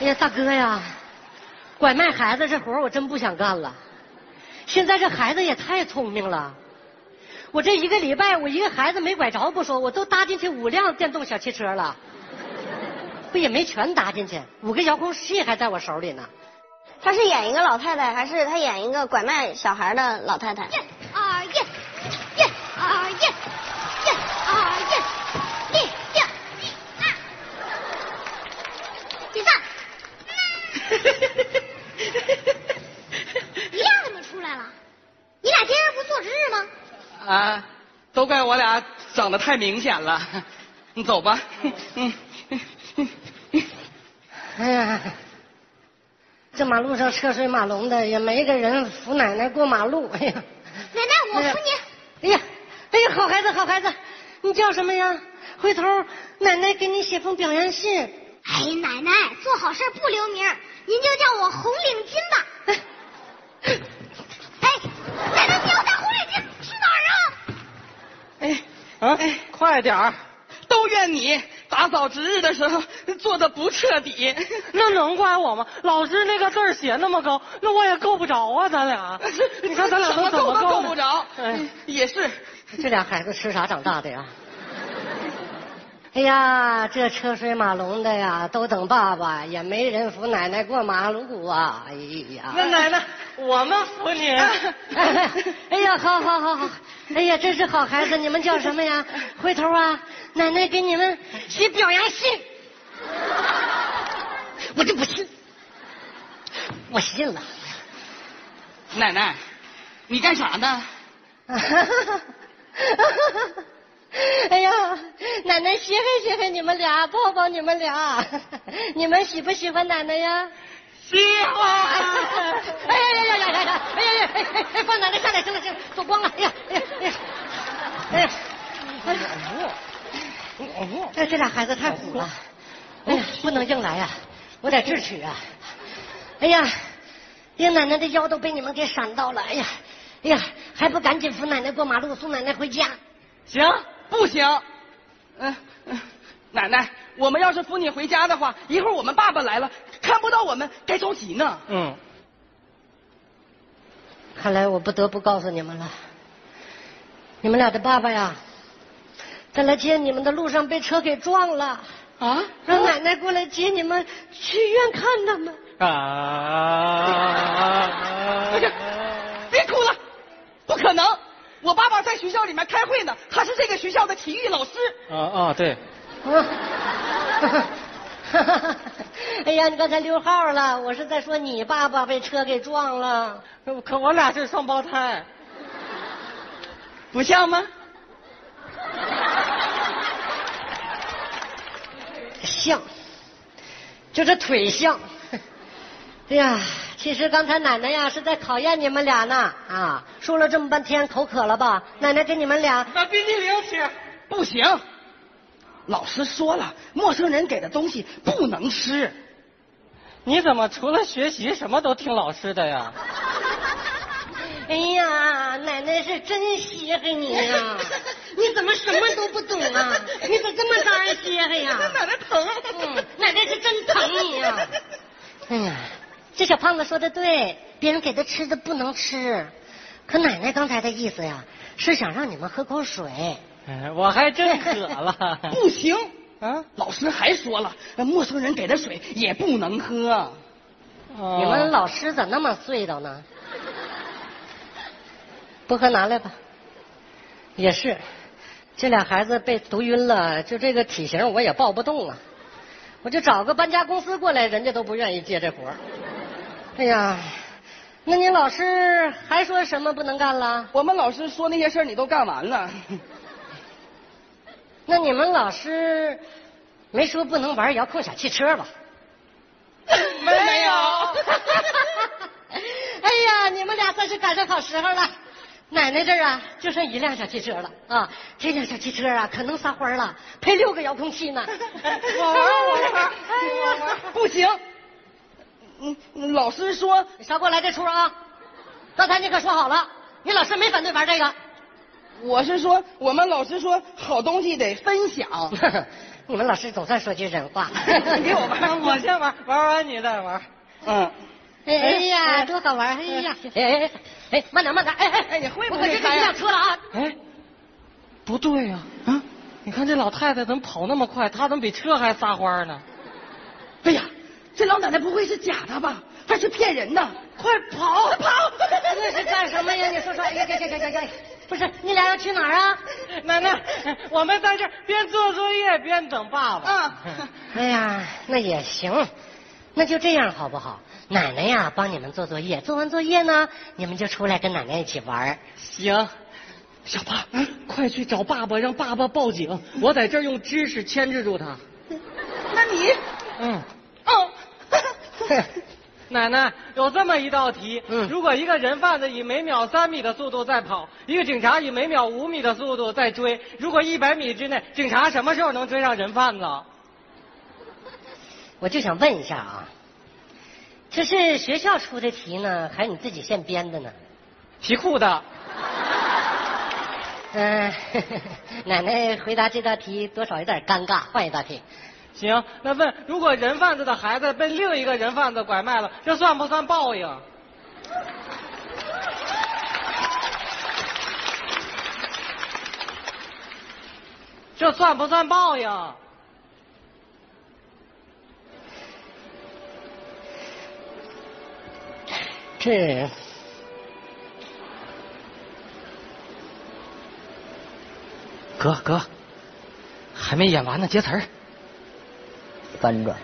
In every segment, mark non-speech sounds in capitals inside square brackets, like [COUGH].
哎呀，大哥呀，拐卖孩子这活我真不想干了。现在这孩子也太聪明了，我这一个礼拜我一个孩子没拐着不说，我都搭进去五辆电动小汽车了，不也没全搭进去，五个遥控器还在我手里呢。他是演一个老太太，还是他演一个拐卖小孩的老太太？[LAUGHS] 你俩怎么出来了？你俩今天不做值日吗？啊，都怪我俩长得太明显了。你走吧。嗯。哎呀，这马路上车水马龙的，也没个人扶奶奶过马路。哎呀，奶奶，我扶你。哎呀，哎呀，好孩子，好孩子，你叫什么呀？回头奶奶给你写封表扬信。哎，奶奶，做好事不留名，您就叫我红领巾吧。哎，奶奶，你要戴红领巾去哪儿啊？哎啊，哎快点儿！都怨你打扫值日的时候做的不彻底。那能怪我吗？老师那个字儿写那么高，那我也够不着啊，咱俩。你看咱俩都怎么够都够不着。哎，也是。这俩孩子吃啥长大的呀？哎呀，这车水马龙的呀，都等爸爸，也没人扶奶奶过马路啊！哎呀，那奶奶，我们扶你。[LAUGHS] 哎呀，好好好好，哎呀，真是好孩子，你们叫什么呀？[LAUGHS] 回头啊，奶奶给你们写表扬信。我就不信，我信了。奶奶，你干啥呢？[LAUGHS] [LAUGHS] 哎呀，奶奶稀罕稀罕你们俩，抱抱你们俩，[LAUGHS] 你们喜不喜欢奶奶呀？喜欢。[LAUGHS] 哎呀呀呀呀呀呀！哎呀呀！哎哎哎，放奶奶下来，行了行了，走光了。哎呀哎呀哎呀！哎呀！哎，这俩孩子太虎了。哎呀，不能硬来呀，我得智取啊。哎呀，哎呀，奶奶的腰都被你们给闪到了。哎呀，哎呀，还不赶紧扶奶奶过马路，送奶奶回家。行，不行。嗯、嗯，奶奶，我们要是扶你回家的话，一会儿我们爸爸来了，看不到我们，该着急呢。嗯，看来我不得不告诉你们了，你们俩的爸爸呀，在来接你们的路上被车给撞了，啊？让奶奶过来接你们去医院看他们。啊！哎呀，别哭了，不可能！我爸爸在学校里面开会呢，他是这个学校的体育老师。啊啊，对，[LAUGHS] 啊！哎呀，你刚才溜号了，我是在说你爸爸被车给撞了。可我俩是双胞胎。不像吗？像，就这腿像。哎呀，其实刚才奶奶呀是在考验你们俩呢啊！说了这么半天，口渴了吧？奶奶给你们俩拿冰激凌吃。不行，老师说了，陌生人给的东西不能吃。你怎么除了学习什么都听老师的呀？哎呀，奶奶是真稀罕你呀！[LAUGHS] 你怎么什么都不懂啊？你咋这么招人稀罕呀？奶奶疼。嗯，奶奶是真疼你呀！[LAUGHS] 哎呀，这小胖子说的对，别人给他吃的不能吃。可奶奶刚才的意思呀，是想让你们喝口水。哎我还真渴了。[LAUGHS] 不行，啊？老师还说了，陌生人给的水也不能喝。哦你们老师咋那么碎叨呢？不喝拿来吧。也是，这俩孩子被毒晕了，就这个体型我也抱不动啊。我就找个搬家公司过来，人家都不愿意接这活儿哎呀，那你老师还说什么不能干了？我们老师说那些事儿你都干完了，[LAUGHS] 那你们老师没说不能玩遥控小汽车吧？[LAUGHS] 没有。[LAUGHS] 哎呀，你们俩算是赶上好时候了。奶奶这儿啊，就剩一辆小汽车了啊！这辆小汽车啊，可能撒欢了，配六个遥控器呢。我玩我玩哎呀，不行。嗯，老师说你少给我来这出啊！刚才你可说好了，你老师没反对玩这个。我是说，我们老师说好东西得分享。[LAUGHS] 你们老师总算说句人话。[LAUGHS] 给我玩，我先玩，玩完你再玩。嗯，哎哎呀，多好玩！哎呀，哎哎哎，慢点慢点！哎哎哎你会不我会开呀可真给你辆车了啊！哎，不对呀、啊，你看这老太太怎么跑那么快？她怎么比车还撒欢呢？哎呀，这老奶奶不会是假的吧？还是骗人的？快跑，快跑！[LAUGHS] 这是干什么呀？你说说，哎呀，行行行行行，不是你俩要去哪儿啊？[LAUGHS] 奶奶，我们在这边做作业边等爸爸。啊，哎呀，那也行，那就这样好不好？奶奶呀，帮你们做作业，做完作业呢，你们就出来跟奶奶一起玩。行，小八，快去找爸爸，让爸爸报警。我在这儿用知识牵制住他。那你，嗯，哦，[LAUGHS] 奶奶，有这么一道题，嗯如果一个人贩子以每秒三米的速度在跑，一个警察以每秒五米的速度在追，如果一百米之内，警察什么时候能追上人贩子？我就想问一下啊，这是学校出的题呢，还是你自己现编的呢？题库的。嗯、[LAUGHS] 奶奶回答这道题多少有点尴尬，换一道题。行，那问，如果人贩子的孩子被另一个人贩子拐卖了，这算不算报应？这算不算报应？这哥哥，还没演完呢，接词儿。翻转。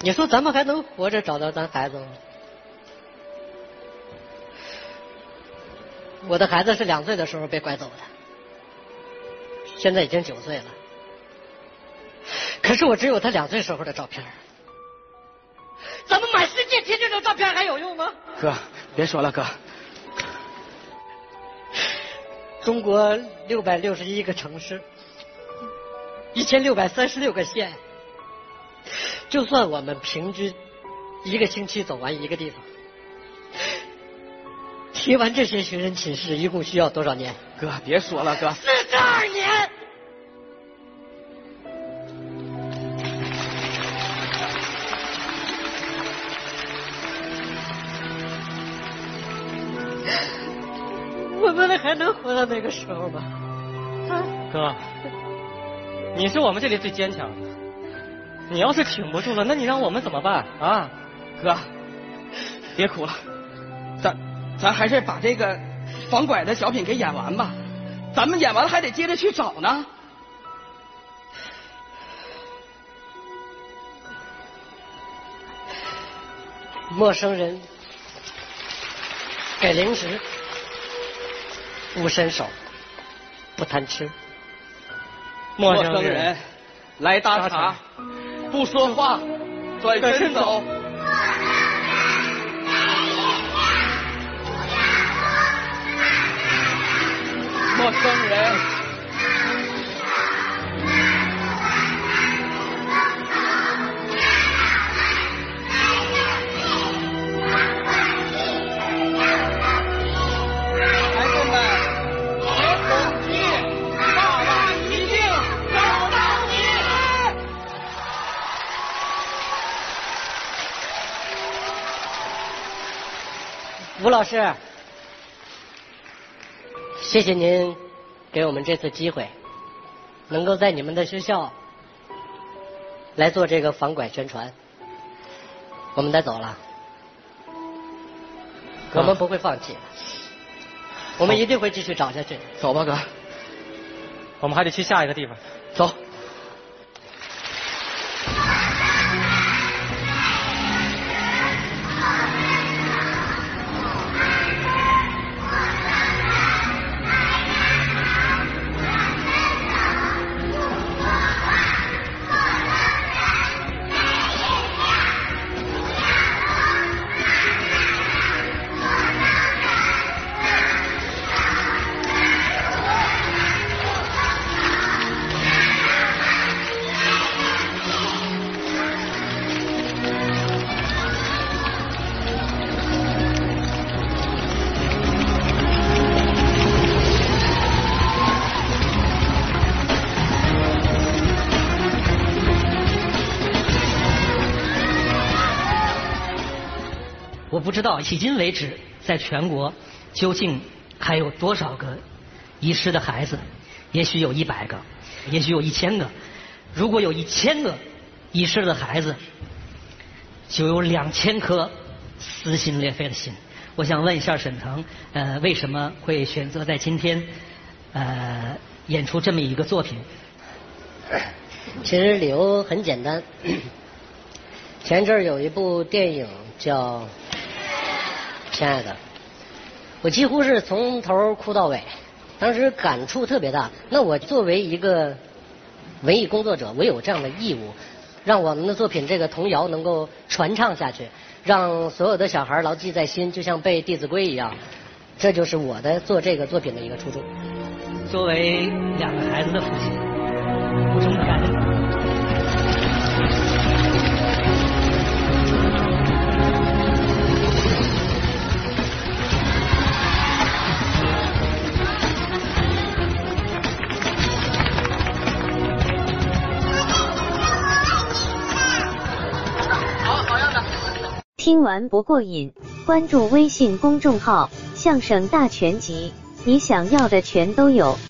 你说咱们还能活着找到咱孩子吗？我的孩子是两岁的时候被拐走的，现在已经九岁了。可是我只有他两岁时候的照片。咱们满世界贴这种照片还有用吗？哥，别说了，哥，中国六百六十一个城市，一千六百三十六个县，就算我们平均一个星期走完一个地方，提完这些寻人启事，一共需要多少年？哥，别说了，哥，四十二年。我们还能活到那个时候吗？啊！哥，你是我们这里最坚强的。你要是挺不住了，那你让我们怎么办啊？哥，别哭了，咱咱还是把这个防拐的小品给演完吧。咱们演完了还得接着去找呢。陌生人给零食，不伸手，不贪吃。陌生人。来搭搭茬茬，不说话，转身走。陌生人，老师，谢谢您给我们这次机会，能够在你们的学校来做这个防拐宣传。我们得走了，我们不会放弃，我们一定会继续找下去。走吧，哥，我们还得去下一个地方。走。不知道迄今为止，在全国究竟还有多少个遗失的孩子？也许有一百个，也许有一千个。如果有一千个遗失的孩子，就有两千颗撕心裂肺的心。我想问一下沈腾，呃，为什么会选择在今天，呃，演出这么一个作品？其实理由很简单，[CLEARS THROAT] 前阵儿有一部电影叫《亲爱的》，我几乎是从头哭到尾，当时感触特别大。那我作为一个文艺工作者，我有这样的义务，让我们的作品这个童谣能够传唱下去，让所有的小孩牢记在心，就像背《弟子规》一样。这就是我的做这个作品的一个初衷。作为两个孩子的父亲，无中的感恩。听完不过瘾，关注微信公众号“相声大全集”，你想要的全都有。